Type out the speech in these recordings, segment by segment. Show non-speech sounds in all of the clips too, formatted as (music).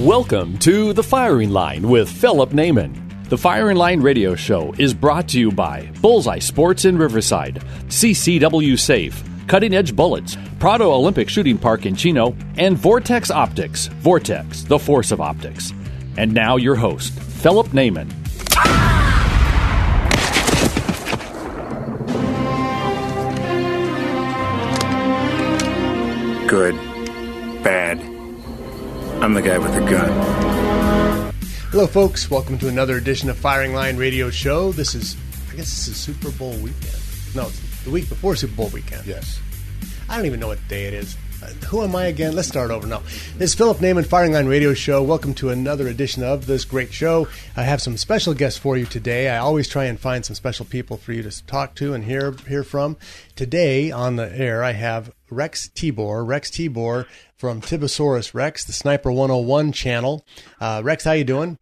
Welcome to The Firing Line with Philip Naiman. The Firing Line radio show is brought to you by Bullseye Sports in Riverside, CCW Safe, Cutting Edge Bullets, Prado Olympic Shooting Park in Chino, and Vortex Optics. Vortex, the force of optics. And now your host, Philip Naiman. Good. Bad. I'm the guy with the gun. Hello, folks. Welcome to another edition of Firing Line Radio Show. This is, I guess, this is Super Bowl weekend. No, it's the week before Super Bowl weekend. Yes. I don't even know what day it is. Uh, who am I again? Let's start over now. This is Philip Naiman, Firing Line Radio Show. Welcome to another edition of this great show. I have some special guests for you today. I always try and find some special people for you to talk to and hear hear from. Today on the air, I have Rex Tibor. Rex Tibor from Tiborasaurus Rex, the Sniper 101 channel. Uh, Rex, how you doing?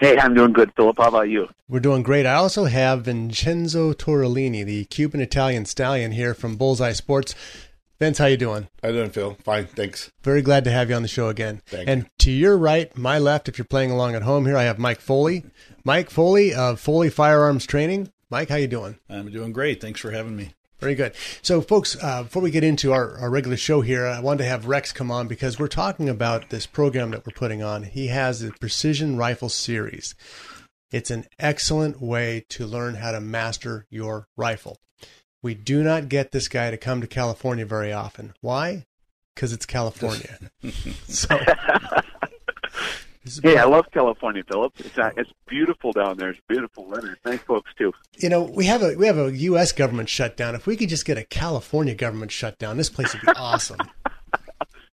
Hey, I'm doing good, Philip. How about you? We're doing great. I also have Vincenzo Torellini, the Cuban Italian stallion here from Bullseye Sports. Vince, how you doing? How you doing, Phil? Fine, thanks. Very glad to have you on the show again. Thank and to your right, my left, if you're playing along at home here, I have Mike Foley. Mike Foley of Foley Firearms Training. Mike, how you doing? I'm doing great. Thanks for having me. Very good. So, folks, uh, before we get into our, our regular show here, I wanted to have Rex come on because we're talking about this program that we're putting on. He has the Precision Rifle Series. It's an excellent way to learn how to master your rifle. We do not get this guy to come to California very often. Why? Because it's California. (laughs) so, Hey, I love California, Philip. It's uh, it's beautiful down there. It's beautiful weather. Thanks, folks, too. you know, we have a we have a U.S. government shutdown. If we could just get a California government shutdown, this place would be awesome. (laughs)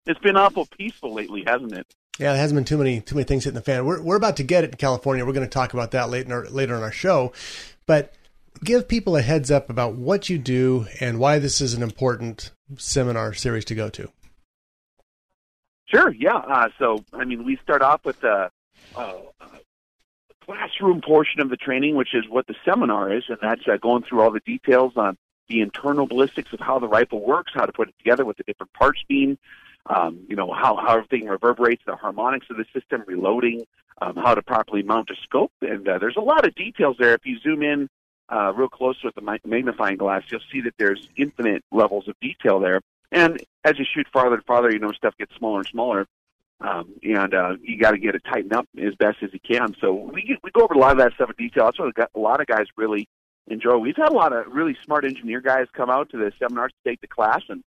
It's been awful peaceful lately, hasn't it? Yeah, there hasn't been too many too many things hitting the fan. We're we're about to get it in California. We're going to talk about that later our, later in our show, but give people a heads up about what you do and why this is an important seminar series to go to. Sure. Yeah. Uh, so, I mean, we start off with the uh, classroom portion of the training, which is what the seminar is, and that's uh, going through all the details on the internal ballistics of how the rifle works, how to put it together, what the different parts mean, um, you know, how, how everything reverberates, the harmonics of the system, reloading, um, how to properly mount a scope. And uh, there's a lot of details there. If you zoom in uh, real close with the magnifying glass, you'll see that there's infinite levels of detail there. And as you shoot farther and farther, you know, stuff gets smaller and smaller. Um, and uh, you got to get it tightened up as best as you can. So we we go over a lot of that stuff in detail. That's what a lot of guys really enjoy. We've had a lot of really smart engineer guys come out to the seminars to take the class, and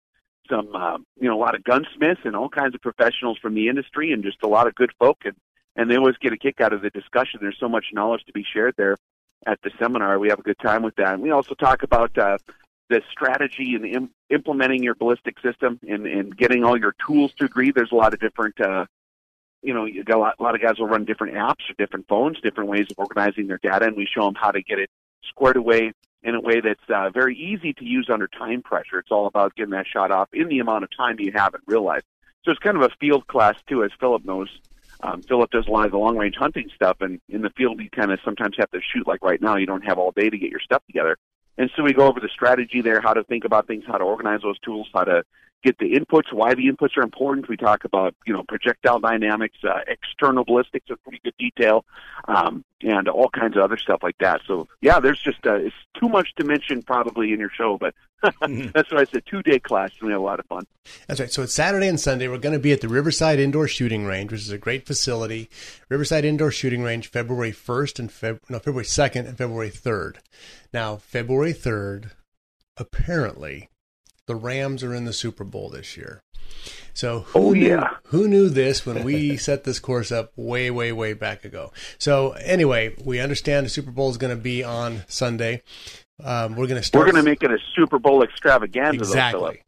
some uh, you know a lot of gunsmiths and all kinds of professionals from the industry, and just a lot of good folk. And and they always get a kick out of the discussion. There's so much knowledge to be shared there at the seminar. We have a good time with that. And we also talk about uh, the strategy and Im- implementing your ballistic system and, and getting all your tools to agree. There's a lot of different, uh, you know, you got a lot, a lot of guys will run different apps or different phones, different ways of organizing their data, and we show them how to get it squared away in a way that's uh, very easy to use under time pressure. It's all about getting that shot off in the amount of time you have in real life. So it's kind of a field class too, as Philip knows. Um, Philip does a lot of the long range hunting stuff, and in the field, you kind of sometimes have to shoot. Like right now, you don't have all day to get your stuff together. And so we go over the strategy there, how to think about things, how to organize those tools, how to get the inputs, why the inputs are important. We talk about, you know, projectile dynamics, uh, external ballistics in pretty good detail, um, and all kinds of other stuff like that. So yeah, there's just, uh, it's too much to mention probably in your show, but (laughs) that's what I said, two day class, and we have a lot of fun. That's right. So it's Saturday and Sunday. We're going to be at the Riverside Indoor Shooting Range, which is a great facility. Riverside Indoor Shooting Range, February 1st and Feb- no, February 2nd and February 3rd. Now, February 3rd, apparently, the Rams are in the Super Bowl this year. So who Oh, knew, yeah. who knew this when we (laughs) set this course up way, way, way back ago? So anyway, we understand the Super Bowl is going to be on Sunday. Um, we're going to start. We're going to make it a Super Bowl extravaganza, though, exactly,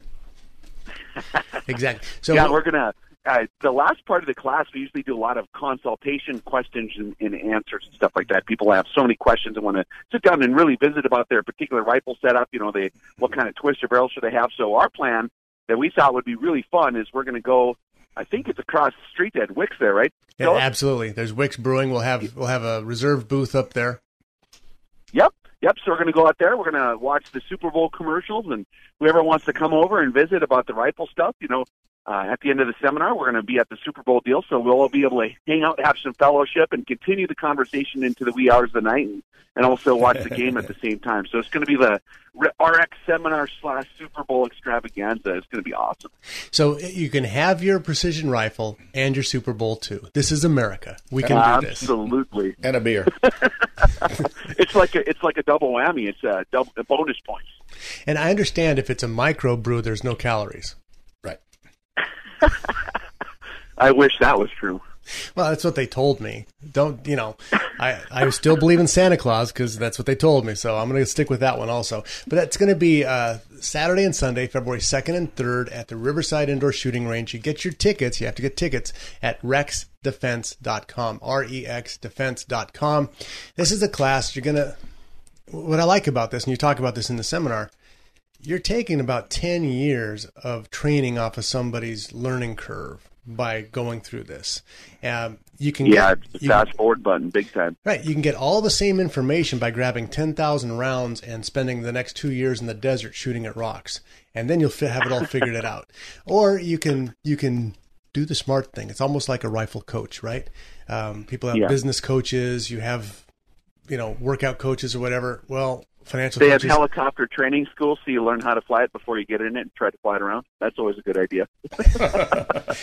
(laughs) exactly. So yeah, we're gonna uh, the last part of the class, we usually do a lot of consultation questions and, and answers and stuff like that. People have so many questions and want to sit down and really visit about their particular rifle setup. You know, they what kind of twist twister barrel should they have. So our plan that we thought would be really fun is we're going to go. I think it's across the street at Wicks there, right? Yeah, Philip? absolutely. There's Wicks Brewing. We'll have we'll have a reserve booth up there. Yep, yep. So we're going to go out there. We're going to watch the Super Bowl commercials, and whoever wants to come over and visit about the rifle stuff, you know, uh, at the end of the seminar, we're going to be at the Super Bowl deal, so we'll all be able to hang out, have some fellowship, and continue the conversation into the wee hours of the night, and, and also watch the game at the same (laughs) time. So it's going to be the RX seminar slash Super Bowl extravaganza. It's going to be awesome. So you can have your precision rifle and your Super Bowl too. This is America. We can do this. Absolutely, and a beer. (laughs) it's like a it's like a double whammy. It's a double a bonus points. And I understand if it's a micro brew, there's no calories. I wish that was true. Well, that's what they told me. Don't you know? I I still believe in Santa Claus because that's what they told me. So I'm going to stick with that one also. But that's going to be uh, Saturday and Sunday, February second and third at the Riverside Indoor Shooting Range. You get your tickets. You have to get tickets at rexdefense.com. R E X defense.com. This is a class you're going to. What I like about this, and you talk about this in the seminar, you're taking about 10 years of training off of somebody's learning curve by going through this. Um, you can Yeah, get, you fast forward button, big time. Right. You can get all the same information by grabbing 10,000 rounds and spending the next two years in the desert shooting at rocks. And then you'll have it all figured it out. (laughs) Or you can, you can do the smart thing. It's almost like a rifle coach, right? Um, people have Yeah. business coaches, you have, you know, workout coaches or whatever. Well, financial They have helicopter training school, so you learn how to fly it before you get in it and try to fly it around. That's always a good idea.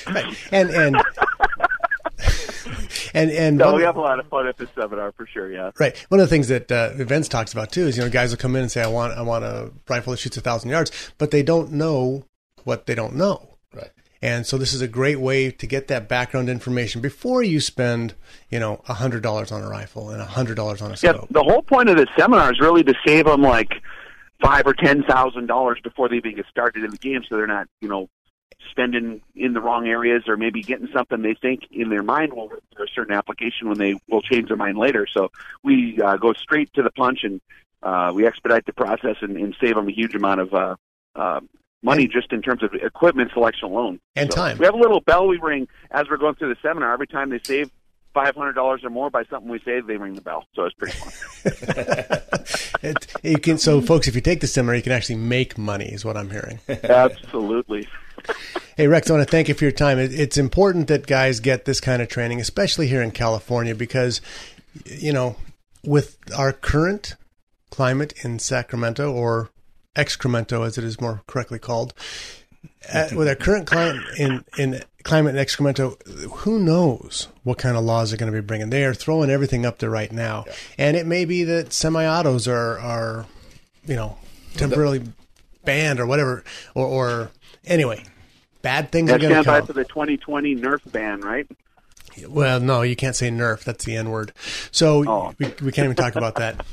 right. (laughs) (laughs) And, and, and, and, No, one- we have a lot of fun at this seminar for sure. Yeah. Right. One of the things that uh, events talks about too is you know guys will come in and say I want I want a rifle that shoots a thousand yards, but they don't know what they don't know. Right. And so this is a great way to get that background information before you spend you know a hundred dollars on a rifle and a hundred dollars on a scope. Yeah. The whole point of this seminar is really to save them like five or ten thousand dollars before they even get started in the game, so they're not you know spending in the wrong areas or maybe getting something they think in their mind will work for a certain application when they will change their mind later. So we uh, go straight to the punch and uh, we expedite the process and, and save them a huge amount of uh, uh, money just in terms of equipment selection alone. And So time. We have a little bell we ring as we're going through the seminar. Every time they save five hundred dollars or more by something we say, they ring the bell. So it's pretty fun. (laughs) It, you can so folks, if you take the seminar, you can actually make money, is what I'm hearing. Absolutely. (laughs) Hey Rex, I want to thank you for your time. It, it's important that guys get this kind of training, especially here in California, because you know, with our current climate in Sacramento or excremento, as it is more correctly called, (laughs) uh, with our current climate in in climate in excremento, who knows what kind of laws are going to be bringing? They are throwing everything up there right now, and it may be that semi-autos are are you know temporarily banned or whatever, or, or anyway. Bad things Yeah, are going to stand by come. for the 2020 Nerf ban, right? Well, no, you can't say Nerf. That's the N word. So Oh. we, we can't even talk about that.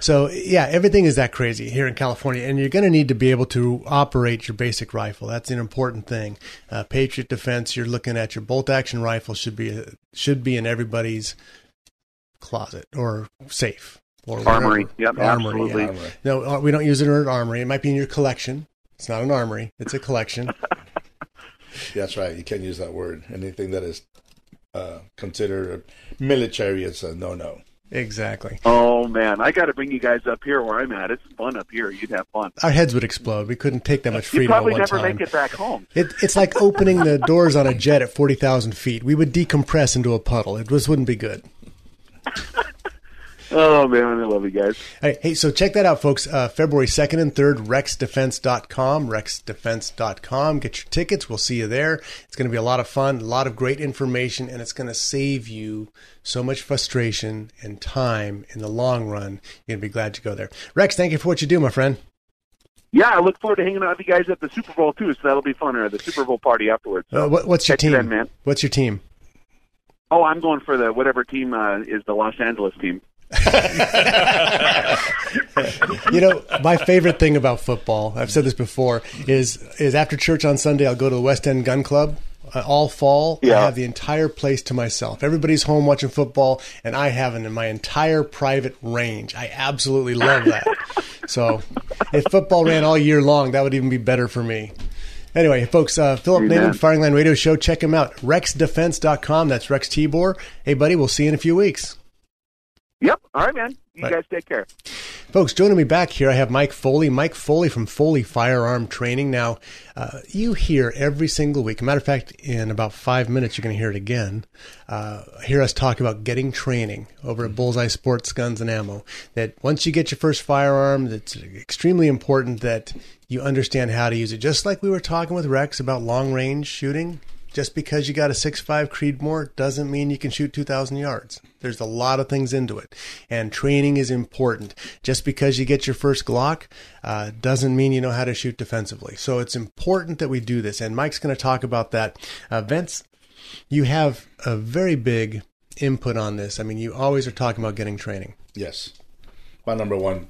So yeah, everything is that crazy here in California, and you're going to need to be able to operate your basic rifle. That's an important thing. Uh, Patriot Defense. You're looking at your bolt action rifle should be should be in everybody's closet or safe or whatever. Armory. Yep, armory. absolutely. yeah. No, uh, we don't use it in an armory. It might be in your collection. It's not an armory. It's a collection. (laughs) That's right. You can't use that word. Anything that is uh, considered military is a no-no. Exactly. Oh man, I got to bring you guys up here where I'm at. It's fun up here. You'd have fun. Our heads would explode. We couldn't take that much You freedom at probably never time. make it back home. It, it's like opening the doors on a jet at 40,000 feet. We would decompress into a puddle. It just wouldn't be good. Oh man, I love you guys. Hey, hey, so check that out, folks. Uh, February 2nd and 3rd, rexdefense.com, rexdefense.com. Get your tickets. We'll see you there. It's going to be a lot of fun, a lot of great information, and it's going to save you so much frustration and time in the long run. You're going to be glad to go there. Rex, thank you for what you do, my friend. Yeah, I look forward to hanging out with you guys at the Super Bowl too. So that'll be fun, or the Super Bowl party afterwards. So Uh, what, what's your team? then, man. What's your team? Oh, I'm going for the whatever team uh, is the Los Angeles team. (laughs) You know, my favorite thing about football, I've said this before, is is after church on Sunday, I'll go to the West End Gun Club. uh, all fall, I have the entire place to myself. Everybody's home watching football, and I have an in my entire private range. I absolutely love that. (laughs) so, if football ran all year long, that would even be better for me. Anyway, folks, uh, Philip Naiman. Firing Line Radio Show, check him out. RexDefense.com. That's Rex Tibor. Hey, buddy, we'll see you in a few weeks. Yep. All right, man. You Right. guys take care. Folks, joining me back here, I have Mike Foley. Mike Foley from Foley Firearm Training. Now, uh, you hear every single week. Matter of fact, in about five minutes, you're going to hear it again. Uh, hear us talk about getting training over at Bullseye Sports Guns and Ammo. That once you get your first firearm, that's extremely important that you understand how to use it. Just like we were talking with Rex about long range shooting. Just because you got a 6.5 Creedmoor doesn't mean you can shoot 2,000 yards. There's a lot of things into it. And training is important. Just because you get your first Glock uh, doesn't mean you know how to shoot defensively. So it's important that we do this. And Mike's going to talk about that. Uh, Vince, you have a very big input on this. I mean, you always are talking about getting training. Yes. My number one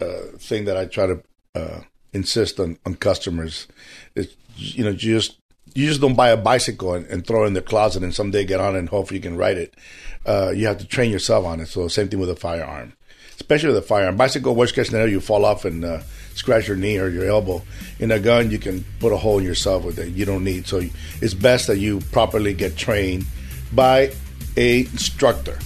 uh, thing that I try to uh, insist on, on customers is, you know, just you just don't buy a bicycle and, and throw it in the closet and someday get on and hopefully you can ride it. Uh, you have to train yourself on it. So same thing with a firearm, especially with a firearm. Bicycle, worst case scenario, you fall off and uh, scratch your knee or your elbow. In a gun, you can put a hole in yourself with it. You don't need. So it's best that you properly get trained by a instructor.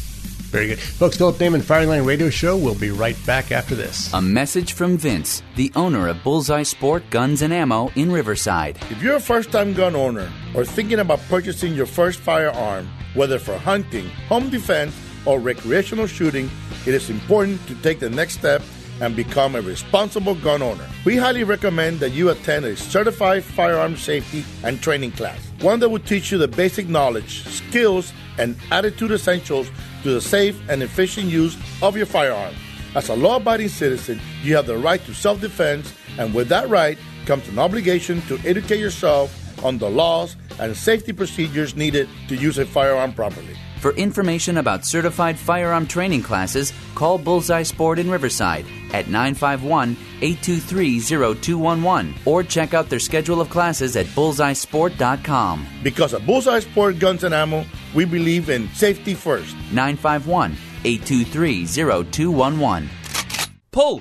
Very good. Folks, Philip Naiman, Firing Line Radio Show. We'll be right back after this. A message from Vince, the owner of Bullseye Sport Guns and Ammo in Riverside. If you're a first time gun owner or thinking about purchasing your first firearm, whether for hunting, home defense, or recreational shooting, it is important to take the next step and become a responsible gun owner. We highly recommend that you attend a certified firearm safety and training class, one that will teach you the basic knowledge, skills, and attitude essentials to the safe and efficient use of your firearm. As a law abiding citizen, you have the right to self defense, and with that right comes an obligation to educate yourself on the laws and safety procedures needed to use a firearm properly. For information about certified firearm training classes, call Bullseye Sport in Riverside at 951 823 0211 or check out their schedule of classes at bullseyesport.com. Because at Bullseye Sport Guns and Ammo, we believe in safety first. 951 823 0211. Pull!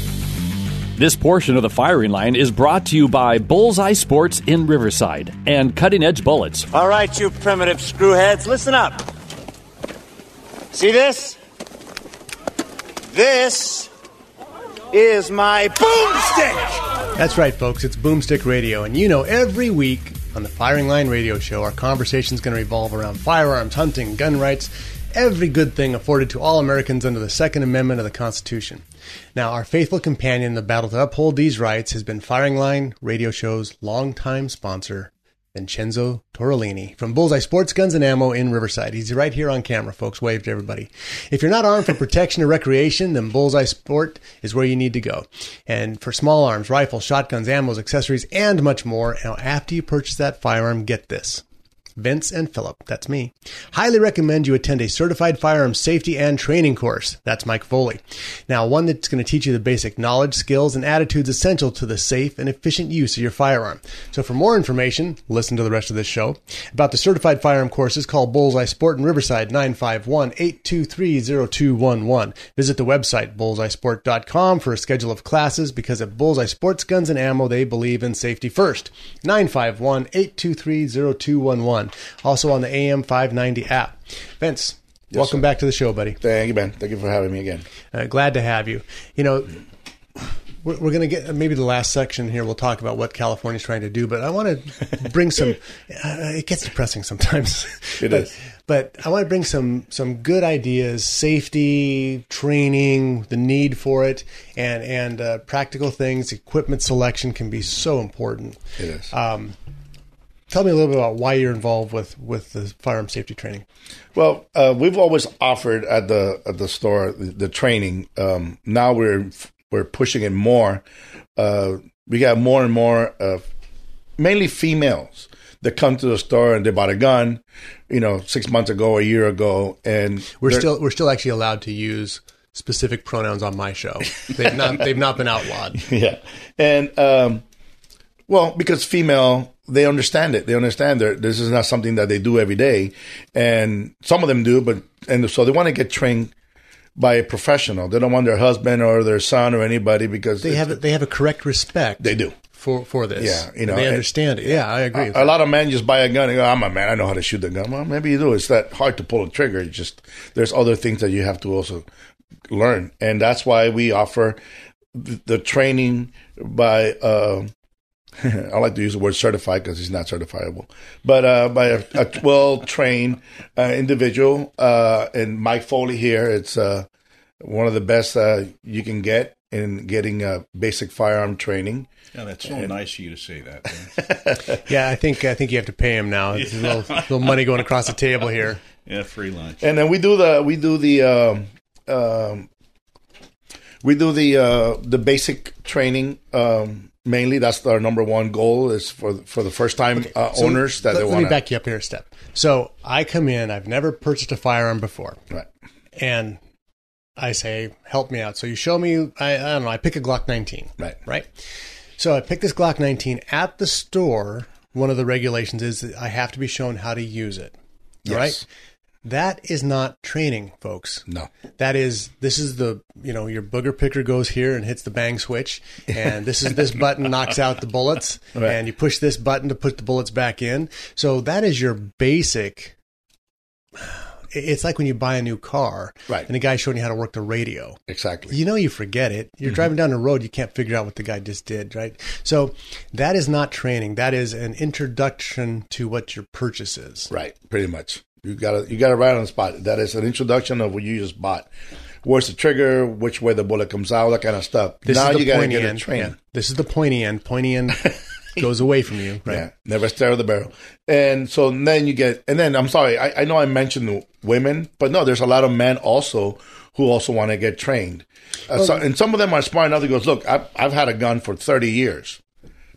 This portion of the firing line is brought to you by Bullseye Sports in Riverside and Cutting Edge Bullets. All right, you primitive screwheads, listen up. See this? This is my boomstick. That's right, folks. It's Boomstick Radio. And you know, every week on the Firing Line Radio Show, our conversation is going to revolve around firearms, hunting, gun rights, every good thing afforded to all Americans under the Second Amendment of the Constitution. Now, our faithful companion in the battle to uphold these rights has been Firing Line Radio Show's longtime sponsor, Vincenzo Torellini from Bullseye Sports Guns and Ammo in Riverside. He's right here on camera, folks. Wave to everybody. If you're not armed for protection or recreation, then Bullseye Sport is where you need to go. And for small arms, rifles, shotguns, ammos, accessories, and much more. Now, after you purchase that firearm, get this. Vince and Philip, that's me, highly recommend you attend a certified firearms safety and training course. That's Mike Foley. Now, one that's going to teach you the basic knowledge, skills, and attitudes essential to the safe and efficient use of your firearm. So, for more information, listen to the rest of this show. About the certified firearm courses, call Bullseye Sport in Riverside 951 823 0211. Visit the website bullseyesport.com for a schedule of classes because at Bullseye Sports Guns and Ammo, they believe in safety first. 951 823 0211. Also on the AM 590 app. Vince, Yes, welcome sir. back to the show, buddy. Thank you, Ben. Thank you for having me again. Uh, glad to have you. You know, we're, we're going to get maybe the last section here. We'll talk about what California's trying to do, but I want to bring some. (laughs) Uh, it gets depressing sometimes. It but, is. But I want to bring some some good ideas, safety training, the need for it, and and uh, practical things. Equipment selection can be so important. It is. Um, tell me a little bit about why you're involved with with the firearm safety training. Well, uh, we've always offered at the at the store the, the training. Um, now we're we're pushing it more. Uh, we got more and more, uh, mainly females that come to the store and they bought a gun, you know, six months ago, a year ago, and We're still we're still actually allowed to use specific pronouns on my show. They've not they've not been outlawed. (laughs) yeah, and um, well, because female, they understand it. They understand that this is not something that they do every day, and some of them do, but and so they want to get trained by a professional. They don't want their husband or their son or anybody because They have they have a correct respect. They do for for this. Yeah, you know, they understand it. Yeah, I agree. A, a lot of men just buy a gun and go, "I'm a man. I know how to shoot the gun." Well, maybe you do. It's that hard to pull a trigger. It's just there's other things that you have to also learn, and that's why we offer the, the training by. Uh, (laughs) I like to use the word certified because it's not certifiable, but uh, by a, a (laughs) well trained uh, individual. Uh, and Mike Foley here, it's uh, one of the best uh, you can get in getting uh, basic firearm training. Yeah, that's so And- nice of you to say that. (laughs) Yeah, I think I think you have to pay him now. It's a little, little money going across the table here. yeah, free lunch. And then we do the we do the um, um, we do the uh, the basic training um, mainly. That's our number one goal is for for the first time uh, So owners that let, they let me back you up here a step. So I come in. I've never purchased a firearm before, right? And I say, "Help me out." So you show me. I, I don't know. I pick a Glock 19. Right. Right. So I pick this Glock 19 at the store. One of the regulations is that I have to be shown how to use it. Yes. Right. That is not training, folks. No. That is this is the you know your booger picker goes here and hits the bang switch, and this is this button knocks out the bullets, (laughs) Right. and you push this button to put the bullets back in. So that is your basic. It's like when you buy a new car, Right. And the guy's showing you how to work the radio. Exactly. You know, you forget it. You're mm-hmm. driving down the road, you can't figure out what the guy just did, right? So that is not training. That is an introduction to what your purchase is. Right, pretty much. You got to you got it right on the spot. That is an introduction of what you just bought. Where's the trigger? Which way the bullet comes out? That kind of stuff. This now is the you got to pointy get end. trained. Yeah. This is the pointy end. Pointy end (laughs) goes away from you, right? Yeah, never stare at the barrel. And so then you get, and then I'm sorry, I, I know I mentioned women, but no, there's a lot of men also who also want to get trained. Uh, so, and some of them are smart enough to go, look, I've, I've had a gun for 30 years,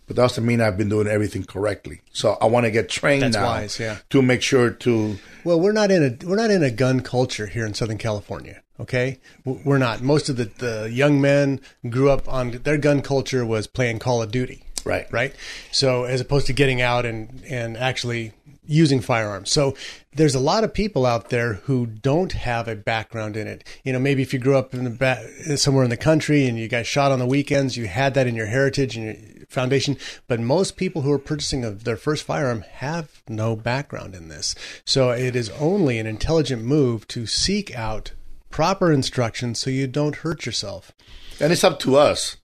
but that doesn't mean I've been doing everything correctly. So I want to get trained That's now wise, yeah. to make sure to, Well, we're not in a we're not in a gun culture here in Southern California. Okay, we're not. Most of the, the young men grew up on their gun culture was playing Call of Duty. Right. Right. So as opposed to getting out and and actually using firearms. So there's a lot of people out there who don't have a background in it. You know, maybe if you grew up in the ba- somewhere in the country and you got shot on the weekends, you had that in your heritage and your foundation. But most people who are purchasing a, their first firearm have no background in this. So it is only an intelligent move to seek out proper instruction so you don't hurt yourself. and it's up to us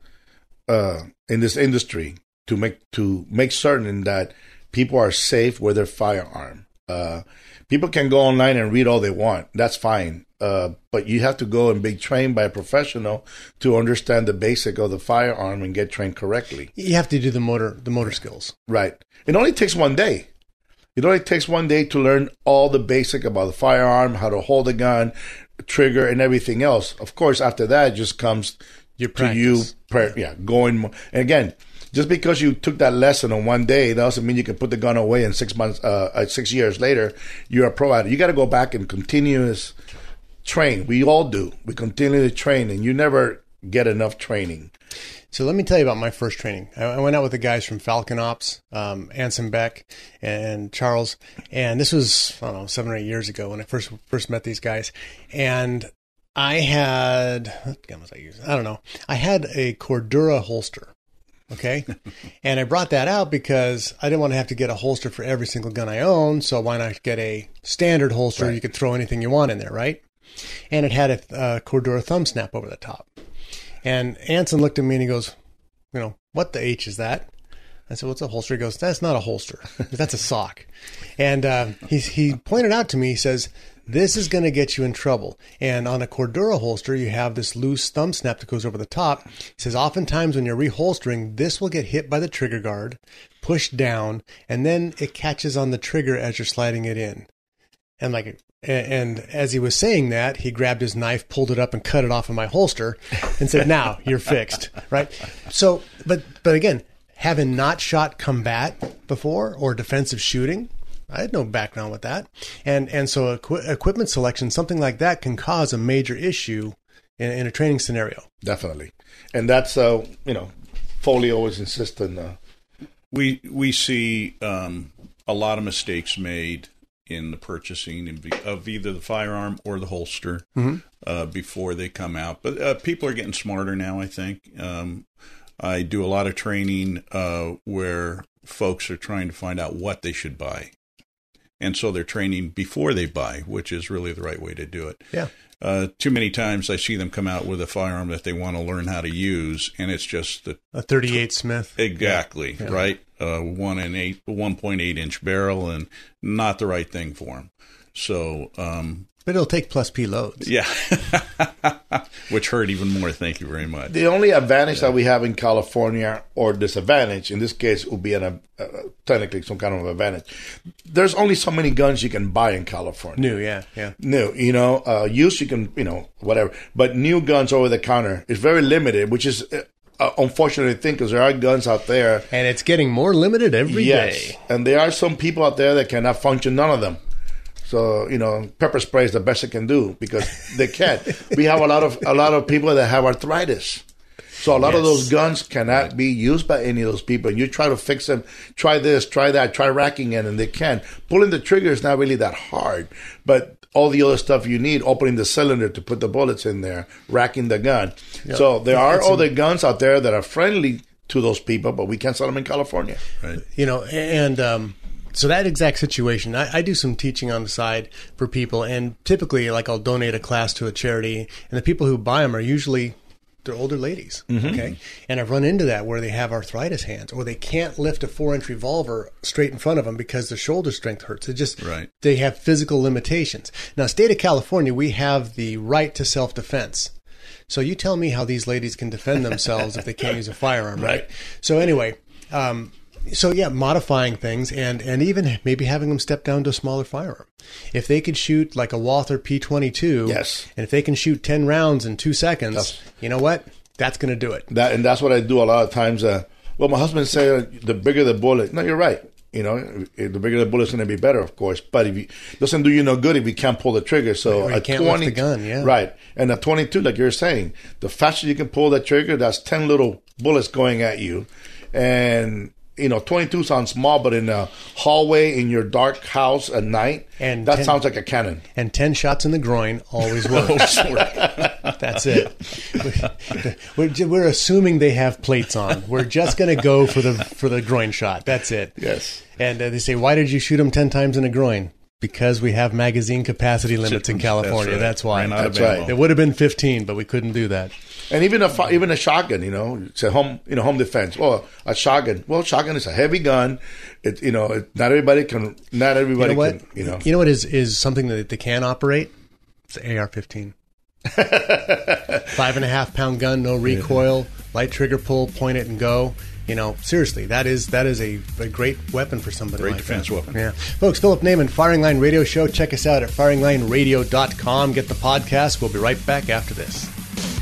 uh, in this industry to make to make certain that people are safe with their firearm. Uh, people can go online and read all they want. That's fine. Uh, but you have to go and be trained by a professional to understand the basic of the firearm and get trained correctly. You have to do the motor the motor skills. Right. It only takes one day. It only takes one day to learn all the basic about the firearm, how to hold a gun, trigger, and everything else. Of course, after that, it just comes Your to you. Pra- yeah, going. mo- And again, just because you took that lesson on one day doesn't mean you can put the gun away and six months, uh, uh, six years later, you're a pro at it. You got to go back and continuous train. We all do. We continue to train, and you never get enough training. So let me tell you about my first training. I went out with the guys from Falcon Ops, um, Anson Beck and Charles, and this was I don't know seven or eight years ago when I first first met these guys, and I had what gun was I using? I don't know. I had a Cordura holster. Okay. (laughs) and I brought that out because I didn't want to have to get a holster for every single gun I own. So why not get a standard holster? Right. You could throw anything you want in there, right? And it had a Cordura thumb snap over the top. And Anson looked at me and he goes, you know, what the H is that? I said, what's a holster? He goes, that's not a holster. That's a sock. And uh, he, he pointed out to me, he says, this is going to get you in trouble. And on a Cordura holster, you have this loose thumb snap that goes over the top. He says, oftentimes when you're reholstering, this will get hit by the trigger guard, pushed down, and then it catches on the trigger as you're sliding it in. And like, and as he was saying that, he grabbed his knife, pulled it up, and cut it off of my holster, and said, "Now you're fixed." Right. So, but but again, having not shot combat before or defensive shooting, I had no background with that, and and so equi- equipment selection, something like that, can cause a major issue in, in a training scenario. Definitely, and that's uh, you know, Foley always insists on. Uh, we we see um, a lot of mistakes made in the purchasing of either the firearm or the holster Mhm. uh, before they come out. But uh, people are getting smarter now. I think um, I do a lot of training uh, where folks are trying to find out what they should buy, and so they're training before they buy, which is really the right way to do it. Yeah. Uh, too many times I see them come out with a firearm that they want to learn how to use, and it's just the A 38 Smith. Exactly Yeah. right. Uh, one and eight, one point eight inch barrel, and not the right thing for them. So, um, But it'll take plus P loads. yeah, (laughs) which hurt even more. Thank you very much. The only advantage that we have in California, or disadvantage, in this case, would be an, uh, technically some kind of advantage. There's only so many guns you can buy in California. New, yeah, yeah. New, you know, uh, used you can, you know, whatever. But new guns over the counter is very limited, which is uh, uh, unfortunate thing because there are guns out there, and it's getting more limited every yes, day. and there are some people out there that cannot function none of them. So you know, pepper spray is the best it can do because they can't. (laughs) we have a lot of a lot of people that have arthritis. So a lot of those guns cannot be used by any of those people. And you try to fix them, try this, try that, try racking it, and they can't Pulling the trigger is not really that hard, but all the other stuff you need, opening the cylinder to put the bullets in there, racking the gun. Yeah. So there are It's a- other guns out there that are friendly to those people, but we can't sell them in California. Right. you know and um, so that exact situation I, I do some teaching on the side for people and typically like i'll donate a class to a charity and the people who buy them are usually they're older ladies Mhm. okay and i've run into that where they have arthritis hands or they can't lift a four inch revolver straight in front of them because their shoulder strength hurts it just Right. they have physical limitations now state of california we have the right to self-defense so you tell me how these ladies can defend themselves if they can't use a firearm, right? So anyway, um, so yeah, modifying things and and even maybe having them step down to a smaller firearm. If they could shoot like a Walther P22, Yes. and if they can shoot ten rounds in two seconds, That's- you know what? That's going to do it. That and that's what I do a lot of times. Uh, well, my husband said the bigger the bullet. No, you're right. You know, the bigger the bullet's going to be better, of course. But if you doesn't do you no good if you can't pull the trigger. So Or you a can't lift the gun, yeah. right. And a 22, like you're saying, the faster you can pull that trigger, that's 10 little bullets going at you, and you know, 22 sounds small, but in a hallway in your dark house at night, And that 10 sounds like a cannon. And ten shots in the groin always works. (laughs) (laughs) That's it. (laughs) We're, ju- we're assuming they have plates on. We're just going to go for the for the groin shot. That's it. Yes. And uh, they say, why did you shoot them ten times in the groin? Because we have magazine capacity limits in That's California. right. That's, why. Ran out of That's right. It would have been fifteen, but we couldn't do that. And even a even a shotgun, you know, it's a home you know home defense. Well, a shotgun. Well, shotgun is a heavy gun. It you know it, not everybody can. Not everybody You everybody know what? can. You know. You know what is is something that they can operate? It's the AR-15. (laughs) Five and a half pound gun, no recoil, light trigger pull, point it and go. You know, seriously, that is that is a, a great weapon for somebody. Great like defense that. weapon. Yeah, folks. Philip Naiman, Firing Line Radio Show. Check us out at firinglineradio.com. Get the podcast. We'll be right back after this.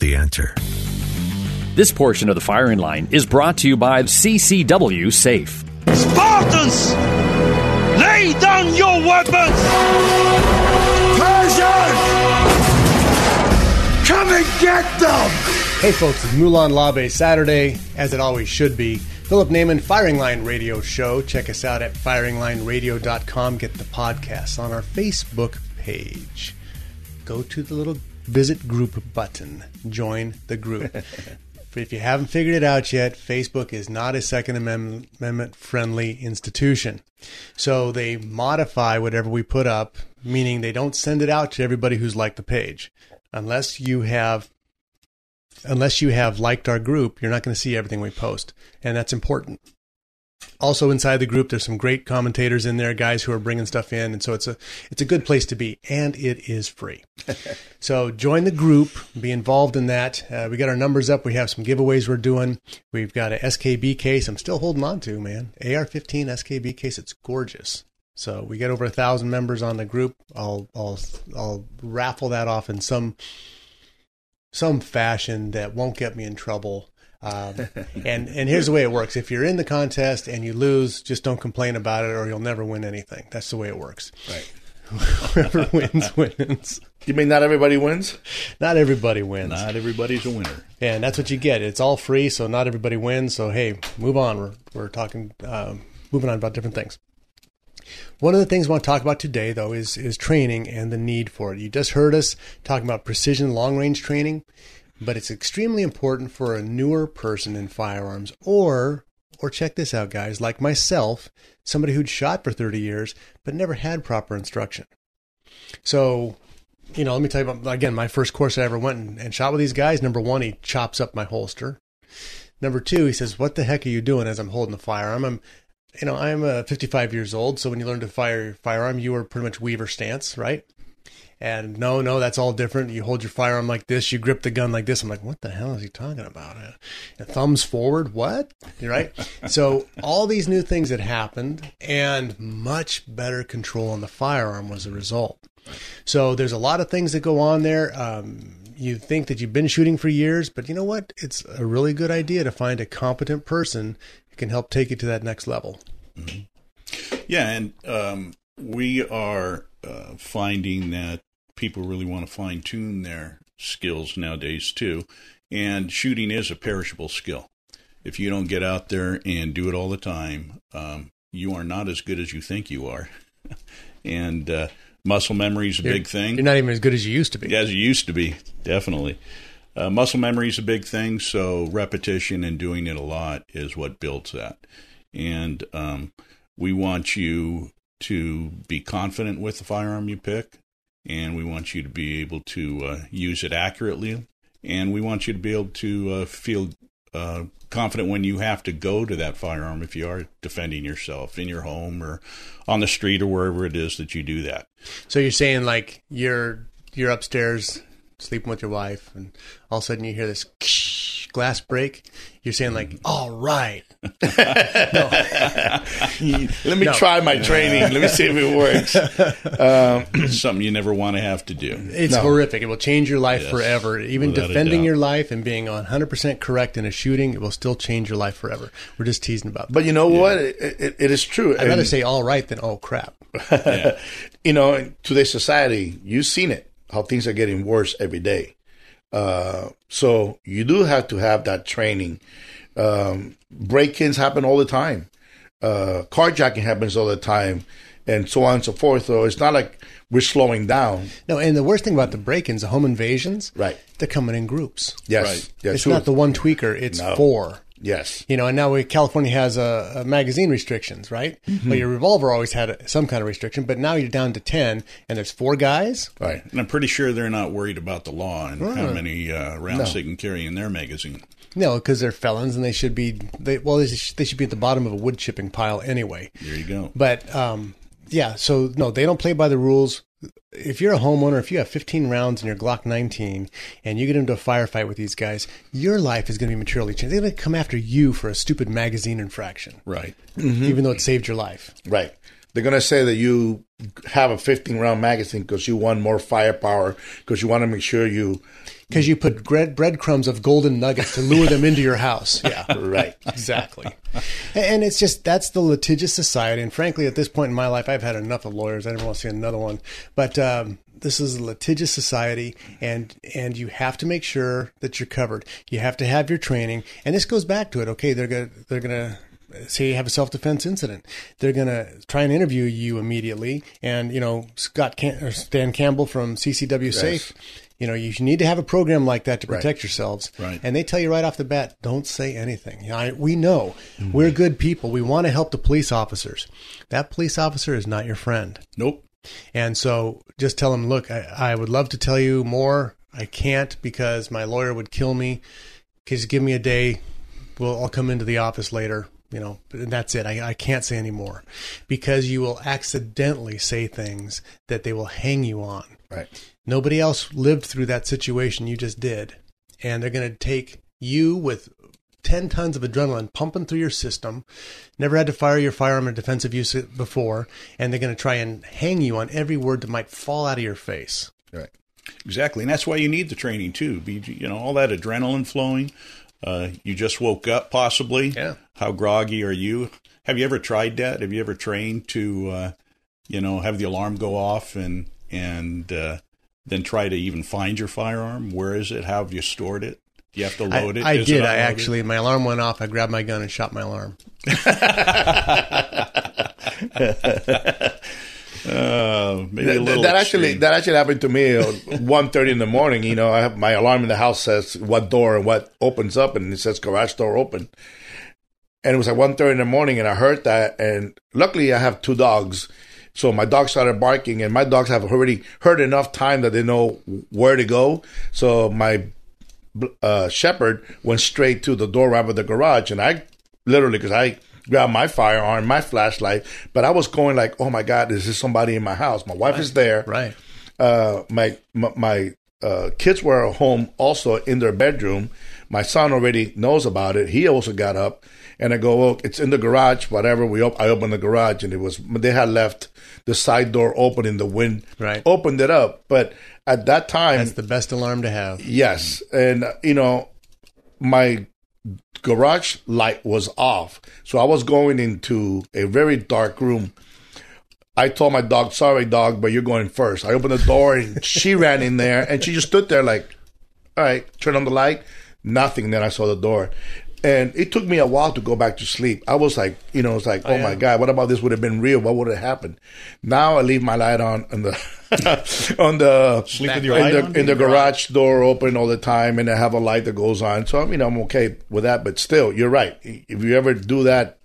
The answer. This portion of the firing line is brought to you by CCW Safe. Spartans! Lay down your weapons! Persians! Come and get them! Hey folks, it's Molon Labe Saturday, as it always should be. Philip Naiman Firing Line Radio Show. Check us out at firinglineradio.com. Get the podcast on our Facebook page. Go to the little visit group button. Join the group. (laughs) if you haven't figured it out yet, Facebook is not a Second Amendment friendly institution. So they modify whatever we put up, meaning they don't send it out to everybody who's liked the page. Unless you have unless you have liked our group, you're not going to see everything we post. And that's important. Also inside the group, there's some great commentators in there, guys who are bringing stuff in, and so it's a it's a good place to be, and it is free. (laughs) so join the group, be involved in that. Uh, we got our numbers up. We have some giveaways we're doing. We've got a SKB case. I'm still holding on to man, AR-15 SKB case. It's gorgeous. So we get over a thousand members on the group. I'll I'll I'll raffle that off in some some fashion that won't get me in trouble. Um, (laughs) and and here's the way it works: if you're in the contest and you lose, just don't complain about it, or you'll never win anything. That's the way it works. Right. (laughs) Whoever (laughs) wins wins. You mean not everybody wins? Not everybody wins. Not everybody's a winner. And that's what you get. It's all free, so not everybody wins. So hey, move on. We're we're talking, um, moving on about different things. One of the things I want to talk about today, though, is is training and the need for it. You just heard us talking about precision long range training, but it's extremely important for a newer person in firearms, or or check this out, guys, like myself, somebody who'd shot for 30 years but never had proper instruction. So, you know, let me tell you about again my first course I ever went and, and shot with these guys. Number one, he chops up my holster. Number two, he says, "What the heck are you doing?" As I'm holding the firearm, I'm you know, I'm uh, 55 years old, so when you learn to fire your firearm, you were pretty much Weaver stance, right? And no, no, that's all different. You hold your firearm like this, you grip the gun like this. I'm like, what the hell is he talking about? Uh, thumbs forward, what? You're Right? (laughs) so all these new things had happened, and much better control on the firearm was a result. So there's a lot of things that go on there. Um, you think that you've been shooting for years, but you know what? It's a really good idea to find a competent person who can help take you to that next level. Mm-hmm. Yeah, and um, we are uh, finding that people really want to fine tune their skills nowadays too, and shooting is a perishable skill. If you don't get out there and do it all the time, um, you are not as good as you think you are, (laughs) and uh, muscle memory is a You're- big thing. You're not even as good as you used to be. As you used to be, definitely. Uh, muscle memory is a big thing, so repetition and doing it a lot is what builds that. And um, we want you to be confident with the firearm you pick, and we want you to be able to uh, use it accurately, and we want you to be able to uh, feel uh, confident when you have to go to that firearm if you are defending yourself in your home or on the street or wherever it is that you do that. So you're saying like you're you're upstairs sleeping with your wife, and all of a sudden you hear this glass break. You're saying like, "All right." (laughs) Let me try my training. Let me see if it works. (laughs) Um, (clears throat) something you never want to have to do. It's horrific. It will change your life Yes, forever. Even without defending your life and being 100% correct in a shooting, it will still change your life forever. We're just teasing about that. But you know what? It, it, it is true. I'd rather say all right than oh crap. (laughs) you know, in today's society, you've seen it, how things are getting worse every day. Uh, so you do have to have that training. Um, break-ins happen all the time. Uh, carjacking happens all the time, and so on and so forth. So it's not like we're slowing down. No, and the worst thing about the break-ins, the home invasions, right? They're coming in groups. Yes, Right. yes, it's sure. not the one tweaker; it's No. four. Yes. You know, and now we, California has a, a magazine restrictions, right? Mhm. Well, your revolver always had a, some kind of restriction, but now you're down to ten, and there's four guys. Right. And I'm pretty sure they're not worried about the law and how Uh, many uh, rounds no. they can carry in their magazine. No, because they're felons, and they should be. They well, they should, they should be at the bottom of a wood chipping pile anyway. There you go. But um, yeah, so no, they don't play by the rules. If you're a homeowner, if you have 15 rounds in your Glock 19 and you get into a firefight with these guys, your life is going to be materially changed. They're going to come after you for a stupid magazine infraction, Right. Mm-hmm. even though it saved your life. Right. They're gonna say that you have a 15 round magazine because you want more firepower because you want to make sure you Because you put bread, breadcrumbs of golden nuggets to lure them into your house. (laughs) Yeah, right. exactly. And it's just that's the litigious society. And frankly, at this point in my life, I've had enough of lawyers. I don't want to see another one. But um, this is a litigious society, and and you have to make sure that you're covered. You have to have your training, and this goes back to it. Okay, they're gonna they're gonna say you have a self defense incident. They're gonna try and interview you immediately, and you know Scott Cam- or Stan Campbell from CCW Safe. You know, you need to have a program like that to Right. protect yourselves. Right. And they tell you right off the bat, don't say anything. You know, I, we know mm-hmm. we're good people. We want to help the police officers. That police officer is not your friend. Nope. And so just tell them, look, I, I would love to tell you more. I can't because my lawyer would kill me. Just give me a day. Well, I'll come into the office later. You know, and that's it. I, I can't say any more because you will accidentally say things that they will hang you on. Right. Nobody else lived through that situation you just did. And they're going to take you with 10 tons of adrenaline pumping through your system, never had to fire your firearm in defensive use before, and they're going to try and hang you on every word that might fall out of your face. Right. Exactly, and that's why you need the training too. You know all that adrenaline flowing. Uh, you just woke up, possibly. Yeah. How groggy are you? Have you ever tried that? Have you ever trained to, uh, you know, have the alarm go off and and uh, then try to even find your firearm? Where is it? How have you stored it? Do you have to I, load it? I Is it did. I actually, my alarm went off. I grabbed my gun and shot my alarm. (laughs) Uh, maybe a That- little that actually that actually happened to me at 1.30 in the morning you know i have my alarm in the house says what door and what opens up and it says garage door open and it was like 1.30 in the morning and i heard that and luckily i have two dogs so my dog started barking and my dogs have already heard enough time that they know where to go so my uh, shepherd went straight to the door ramp of the garage and i literally because i grabbed my firearm my flashlight but i was going like oh my god is this somebody in my house my wife is there Right. uh, my my, my uh, kids were at home also in their bedroom. My son already knows about it. He also got up, and I go, "Well, it's in the garage. Whatever." We op- I opened the garage, and it was they had left the side door open in the wind. Right. Opened it up, but at that time, That's the best alarm to have. Yes, and you know, my garage light was off, so I was going into a very dark room. I told my dog, "Sorry, dog, but you're going first. I opened the door, and she (laughs) ran in there, and she just stood there like, "All right, turn on the light." Nothing. Then I saw the door, and it took me a while to go back to sleep. I was like, you know, it's like, oh, Oh, yeah. my god, what about this would have been real? What would have happened? Now I leave my light on on the (laughs) on the Sleep with your in light the, in the garage door open all the time, and I have a light that goes on. So I mean, I'm okay with that. But still, you're right. If you ever do that,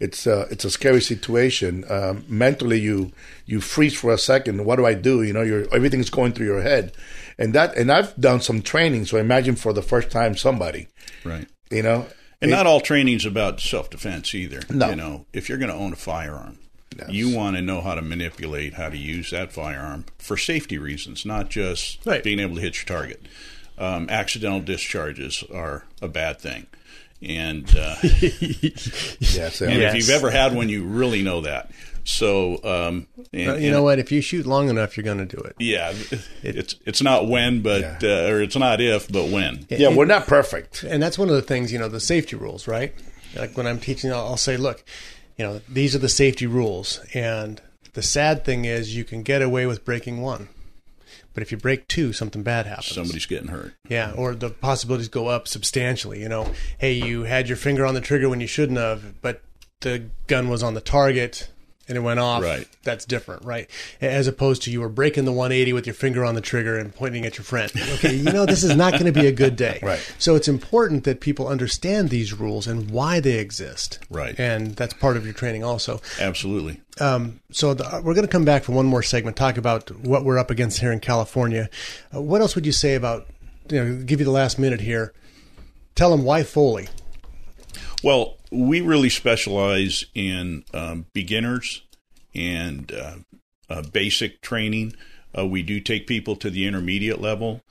it's uh, it's a scary situation. Um, mentally, you you freeze for a second. What do I do? You know, you're everything's going through your head, and that and I've done some training. So imagine for the first time somebody, right. You know, And It- not all training's about self defense either. No. You know, if you're going to own a firearm, you want to know how to manipulate, how to use that firearm for safety reasons, not just Right. being able to hit your target. Um, accidental discharges are a bad thing. And, uh, (laughs) (laughs) yes, and Yes. if you've ever had one, you really know that. So, um, and- But you and- know what? If you shoot long enough, you're going to do it. Yeah, it's it's not when, but uh, or it's not if, but when. yeah, we're not perfect. And that's one of the things, you know, the safety rules, right? Like when I'm teaching, I'll, I'll say, look, you know, these are the safety rules. And the sad thing is, you can get away with breaking one. But if you break two, something bad happens. Somebody's getting hurt. Yeah, or the possibilities go up substantially. You know, hey, you had your finger on the trigger when you shouldn't have, but the gun was on the target and it went off. Right. That's different, right? As opposed to you were breaking the 180 with your finger on the trigger and pointing at your friend. Okay, you know this is not going to be a good day. (laughs) Right. So it's important that people understand these rules and why they exist. Right. And that's part of your training also. Absolutely. Um, so the, we're going to come back for one more segment, talk about what we're up against here in California. Uh, what else would you say about? You know, give you the last minute here. Tell them why Foley. Well, we really specialize in um, beginners and uh, uh, basic training. Uh, we do take people to the intermediate level,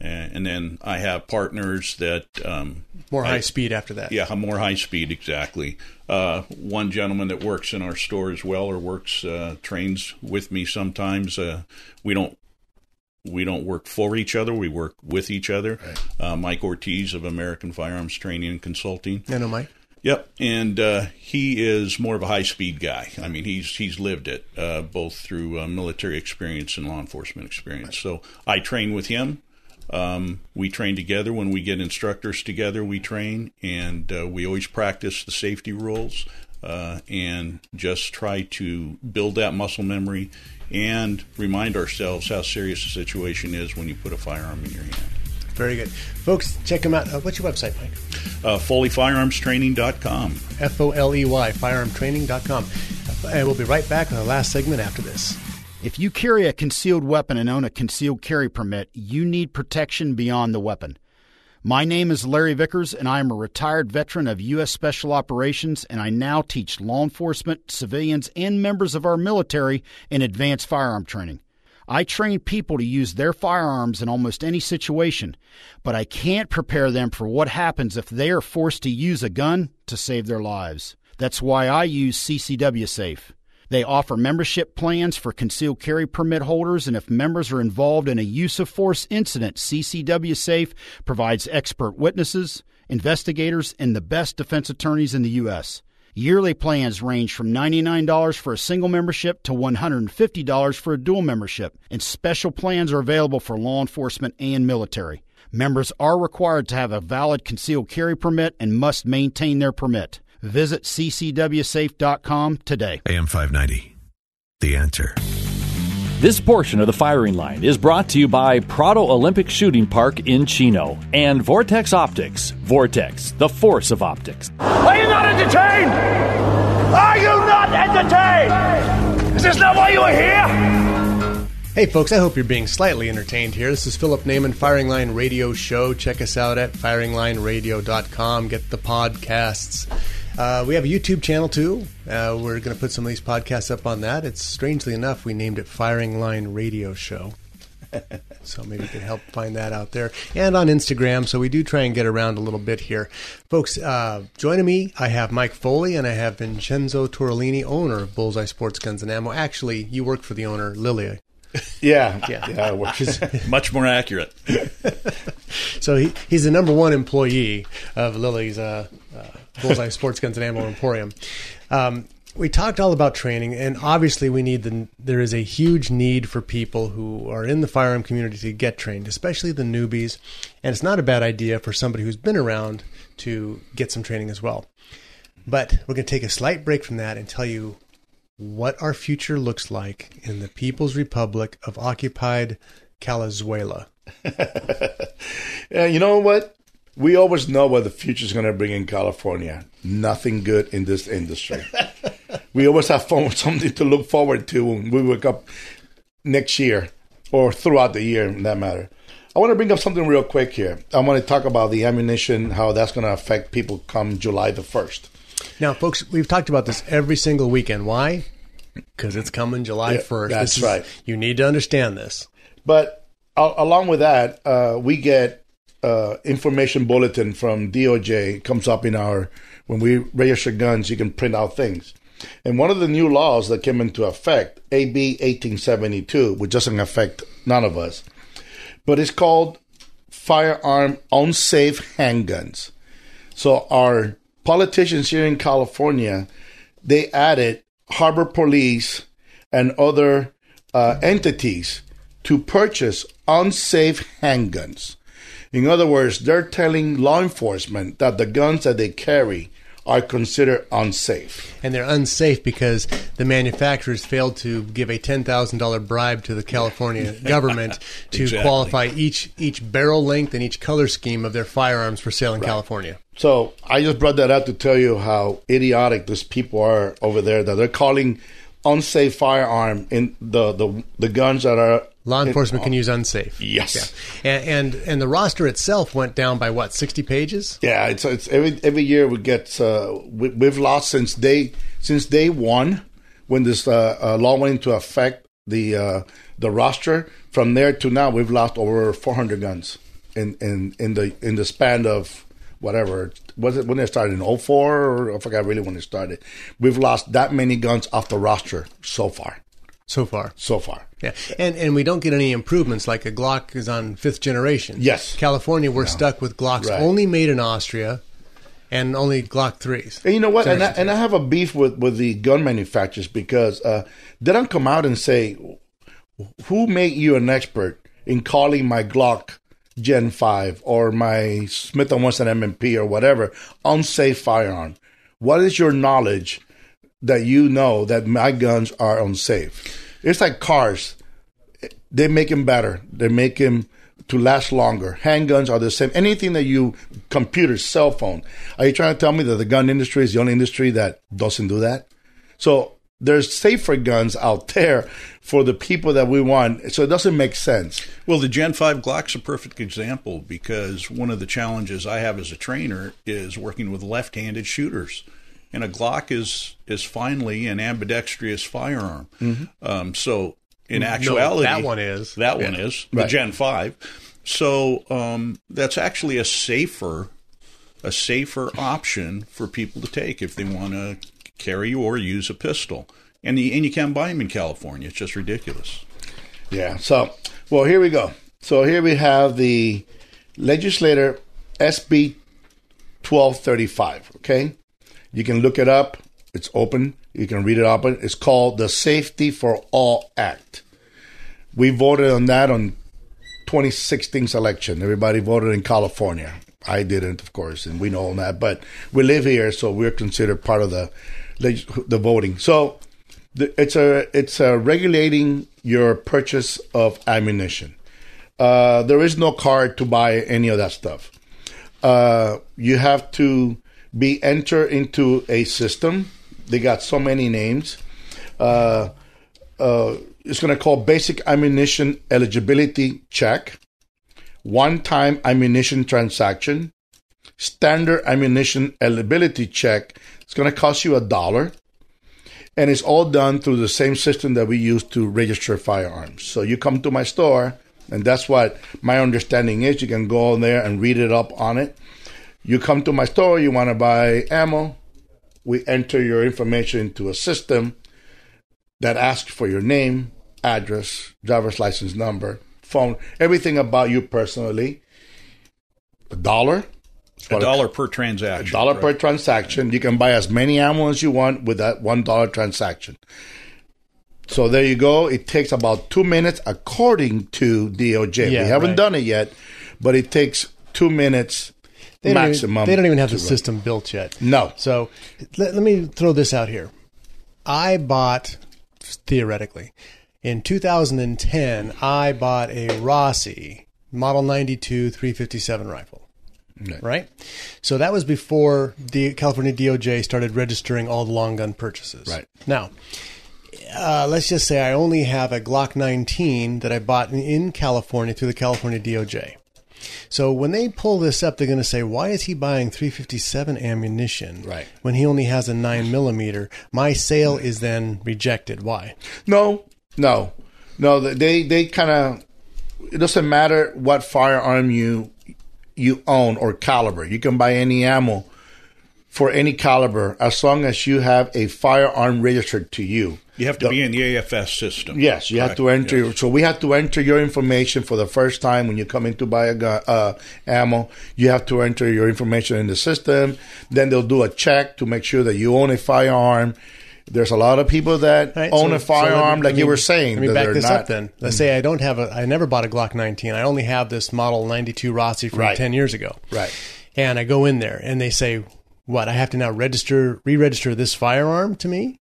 and, and then I have partners that um, More high I- speed after that. Yeah, more high speed exactly. Uh, one gentleman that works in our store as well, or works uh, trains with me sometimes. Uh, we don't we don't work for each other. We work with each other. Uh, Mike Ortiz of American Firearms Training and Consulting. I know, Mike. Yep, and uh, he is more of a high speed guy. I mean, he's he's lived it uh, both through uh, military experience and law enforcement experience. So I train with him. Um, we train together when we get instructors together. We train, and uh, we always practice the safety rules uh, and just try to build that muscle memory and remind ourselves how serious the situation is when you put a firearm in your hand. Very good, folks. Check them out. Uh, what's your website, Mike? Uh, FoleyFirearmstraining.com. F O L E Y, firearmtraining.com. And we'll be right back on the last segment after this. If you carry a concealed weapon and own a concealed carry permit, you need protection beyond the weapon. My name is Larry Vickers, and I am a retired veteran of U.S. Special Operations, and I now teach law enforcement, civilians, and members of our military in advanced firearm training. I train people to use their firearms in almost any situation, but I can't prepare them for what happens if they are forced to use a gun to save their lives. That's why I use CCW Safe. They offer membership plans for concealed carry permit holders, and if members are involved in a use of force incident, CCW Safe provides expert witnesses, investigators, and the best defense attorneys in the U.S. Yearly plans range from $99 for a single membership to $150 for a dual membership, and special plans are available for law enforcement and military. Members are required to have a valid concealed carry permit and must maintain their permit. Visit ccwsafe.com today. AM 590. The answer. This portion of the firing line is brought to you by Prado Olympic Shooting Park in Chino and Vortex Optics. Vortex, the force of optics. Are you not entertained? Are you not entertained? Is this not why you are here? Hey, folks, I hope you're being slightly entertained here. This is Philip Naiman, Firing Line Radio Show. Check us out at firinglineradio.com. Get the podcasts. Uh, we have a YouTube channel too. Uh, we're going to put some of these podcasts up on that. It's strangely enough, we named it Firing Line Radio Show. (laughs) so maybe you can help find that out there. And on Instagram. So we do try and get around a little bit here. Folks, uh, joining me, I have Mike Foley and I have Vincenzo Torellini, owner of Bullseye Sports Guns and Ammo. Actually, you work for the owner, Lilia. (laughs) Yeah, Yeah. yeah, which is (laughs) Much more accurate. (laughs) So he, he's the number one employee of Lily's uh, uh, Bullseye Sports Guns and Ammo Emporium. Um, we talked all about training, and obviously, we need the. There is a huge need for people who are in the firearm community to get trained, especially the newbies. And it's not a bad idea for somebody who's been around to get some training as well. But we're going to take a slight break from that and tell you what our future looks like in the People's Republic of occupied Calazuela. (laughs) Yeah, you know what? We always know what the future is going to bring in California. Nothing good in this industry. (laughs) we always have fun, (laughs) something to look forward to when we wake up next year or throughout the year, in that matter. I want to bring up something real quick here. I want to talk about the ammunition, how that's going to affect people come July the 1st. Now, folks, we've talked about this every single weekend. Why? Because it's coming July Yeah, 1st. that's is- right. You need to understand this. But uh, along with that, uh, we get uh, information bulletin from DOJ comes up in our when we register guns. You can print out things, and one of the new laws that came into effect, AB eighteen seventy two, which doesn't affect none of us, but it's called firearm unsafe handguns. So our politicians here in California, they added harbor police and other uh, entities to purchase unsafe handguns. In other words, they're telling law enforcement that the guns that they carry are considered unsafe. And they're unsafe because the manufacturers failed to give a ten thousand dollar bribe to the California (laughs) government to Exactly. qualify each each barrel length and each color scheme of their firearms for sale in California. So I just brought that up to tell you how idiotic these people are over there that they're calling unsafe firearm in the the, the guns that are Law enforcement can use unsafe. Yes. Yeah. And, and and the roster itself went down by what sixty pages. Yeah, it's it's every every year we get uh, we, we've lost since day since day one when this uh, uh, law went into effect the uh, the roster. From there to now, we've lost over 400 guns in, in, in the in the span of whatever was it when they started in 04 or I forgot really when it started. We've lost that many guns off the roster so far. So far. So far. Yeah, and and we don't get any improvements. Like a Glock is on fifth generation. Yes. California, we're stuck with Glocks Right. only made in Austria, and only Glock threes. And you know what? And I, and I have a beef with, with the gun manufacturers because uh, they don't come out and say, who made you an expert in calling my Glock Gen 5 or my Smith & Wesson M&P or whatever unsafe firearm? What is your knowledge that you know that my guns are unsafe? It's like cars. They make them better. They make them to last longer. Handguns are the same. Anything that you, computer, cell phone. Are you trying to tell me that the gun industry is the only industry that doesn't do that? So there's safer guns out there for the people that we want. So it doesn't make sense. Well, the Gen 5 Glock's a perfect example because one of the challenges I have as a trainer is working with left-handed shooters. And a Glock is is finally an ambidextrous firearm. Mhm. Um, so in No, actuality, that one is. that one Yeah. is the Right. Gen 5. So um, that's actually a safer a safer option for people to take if they want to carry or use a pistol. And the, and you can't buy them in California. It's just ridiculous. Yeah. So, well, here we go. So here we have the legislator SB 1235. Okay. You can look it up. It's open. You can read it up. It's called the Safety for All Act. We voted on that on 2016 election. Everybody voted in California. I didn't, of course, and we know all that. But we live here, so we're considered part of the the voting. So it's a it's a regulating your purchase of ammunition. Uh, there is no card to buy any of that stuff. Uh, you have to be entered into a system. They got so many names. Uh, uh, it's going to call basic ammunition eligibility check, one time ammunition transaction, standard ammunition eligibility check. It's going to cost you a dollar. And it's all done through the same system that we use to register firearms. So you come to my store, and that's what my understanding is. You can go in there and read it up on it. You come to my store, you want to buy ammo. We enter your information into a system that asks for your name, address, driver's license number, phone, everything about you personally. A dollar. A dollar per transaction. A dollar per transaction. You can buy as many ammo as you want with that one dollar transaction. So there you go. It takes about two minutes according to DOJ. Yeah, we haven't right. done it yet, but it takes two minutes They don't, maximum. even, they don't even have the run. system built yet. No. So let, let me throw this out here. I bought, theoretically, in 2010, I bought a Rossi Model 92 357 rifle. Right? So that was before the California DOJ started registering all the long gun purchases. Right. Now, uh, let's just say I only have a Glock 19 that I bought in, in California through the California DOJ. So when they pull this up, they're going to say, "Why is he buying 357 ammunition Right. when he only has a nine millimeter?" My sale is then rejected. Why? No, no, no. They they kind of. It doesn't matter what firearm you you own or caliber. You can buy any ammo for any caliber as long as you have a firearm registered to you. You have to be in the AFS system. Yes, you have to Correct, enter. So we have to enter your information for the first time when you come in to buy a gun, uh, ammo. You have to enter your information in the system. Then they'll do a check to make sure that you own a firearm. There's a lot of people that Right, own so- a firearm, let me- like you were saying. Let me that back they're this not- up then. Mm. Let's say I don't have a, I never bought a Glock 19. I only have this model 92 Rossi from Right. 10 years ago. Right. And I go in there and they say, what? I have to now register, re-register this firearm to me?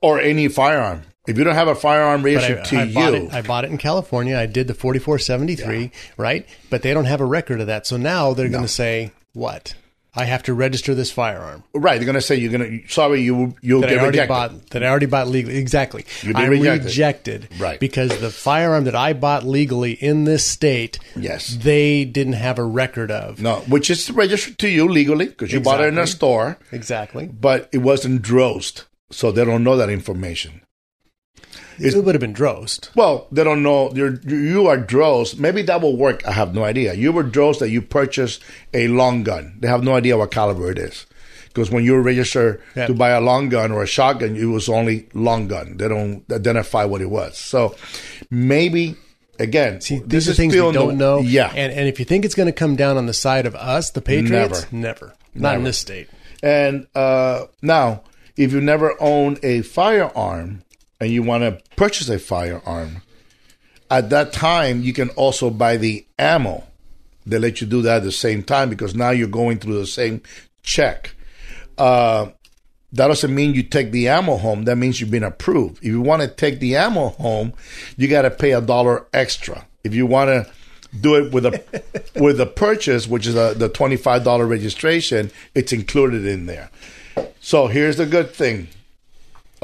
or any firearm. If you don't have a firearm registered I, to I you, bought it. I bought it in California. I did the 4473, right? But they don't have a record of that. So now they're going to say, what? I have to register this firearm. right? They're going to say you're going to. Sorry, you you'll that get I already rejected. bought that I already bought legally. Exactly. You'll be I'm rejected. rejected. Right. Because the firearm that I bought legally in this state, Yes. they didn't have a record of. No, which is registered to you legally because you bought it in a store, Exactly. but it wasn't drosed, so they don't know that information. It would have been drosed. Well, they don't know you're, you are drones. Maybe that will work. I have no idea. You were drones that you purchased a long gun. They have no idea what caliber it is. Because when you register Yeah. to buy a long gun or a shotgun, it was only long gun. They don't identify what it was. So maybe again, See, these are things we don't know. Yeah, And and if you think it's going to come down on the side of us, the Patriots, never. never, Not in this state. And uh, now, if you never owned a firearm and you want to purchase a firearm, at that time you can also buy the ammo. They let you do that at the same time because now you're going through the same check. Uh, that doesn't mean you take the ammo home. That means you've been approved. If you want to take the ammo home, you got to pay a dollar extra. If you want to do it with a (laughs) with a purchase, which is a, the twenty five dollar registration, it's included in there. So here's the good thing.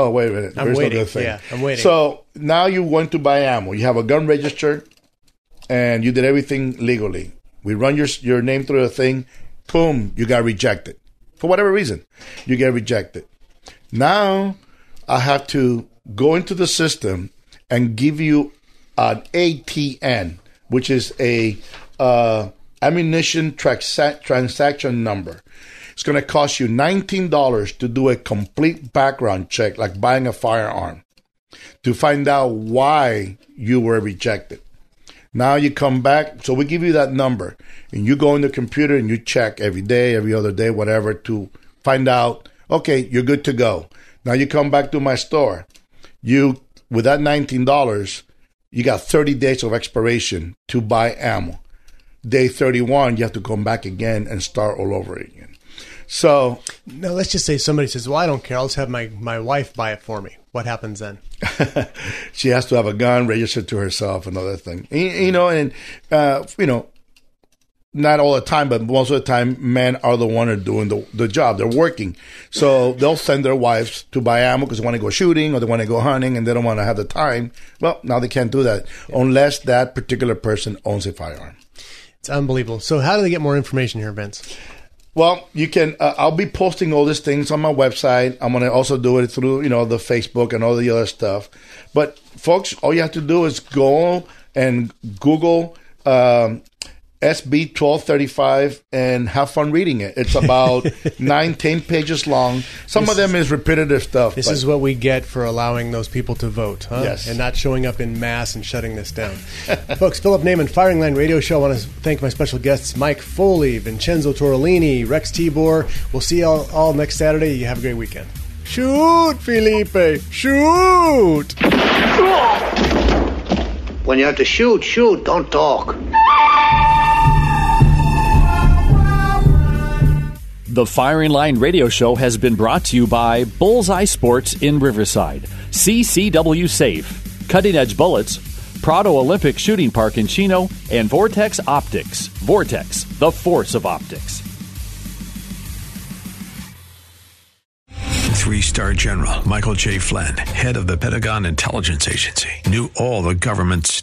Oh wait a minute. I'm Here's waiting. thing. Yeah, I'm waiting. So now you went to buy ammo. You have a gun registered, and you did everything legally. We run your your name through the thing. Boom, you got rejected for whatever reason. You get rejected. Now I have to go into the system and give you an ATN, which is a uh, ammunition transa- transaction number. It's going to cost you $19 to do a complete background check, like buying a firearm, to find out why you were rejected. Now you come back, so we give you that number, and you go in the computer and you check every day, every other day, whatever, to find out, okay, you're good to go. Now you come back to my store. You, with that $19, you got 30 days of expiration to buy ammo. Day 31, you have to come back again and start all over again. So, Now let's just say somebody says, "Well, I don't care. I'll just have my my wife buy it for me." What happens then? (laughs) she has to have a gun registered to herself and other thing. You, you know, and uh, you know, not all the time, but most of the time, men are the one are doing the, the job. They're working, so they'll send their wives to buy ammo because they want to go shooting or they want to go hunting and they don't want to have the time. Well, now they can't do that unless that particular person owns a firearm. It's unbelievable. So how do they get more information here, Vince? Well, you can. Uh, I'll be posting all these things on my website. I'm going to also do it through, you know, the Facebook and all the other stuff. But folks, all you have to do is go and Google um, SB 1235 and have fun reading it. It's about (laughs) nine, ten pages long. Some This of them is repetitive stuff. This but- is what we get for allowing those people to vote, huh? Yes. And not showing up in mass and shutting this down. (laughs) Folks, Philip Naiman, Firing Line Radio Show. I want to thank my special guests, Mike Foley, Vincenzo Torellini, Rex Tibor. We'll see you all, all next Saturday. You have a great weekend. Shoot, Felipe! Shoot! When you have to shoot, shoot, don't talk. The Firing Line Radio Show has been brought to you by Bullseye Sports in Riverside, CCW Safe, Cutting Edge Bullets, Prado Olympic Shooting Park in Chino, and Vortex Optics. Vortex, the force of optics. Three star general Michael J. Flynn, head of the Pentagon Intelligence Agency, knew all the government's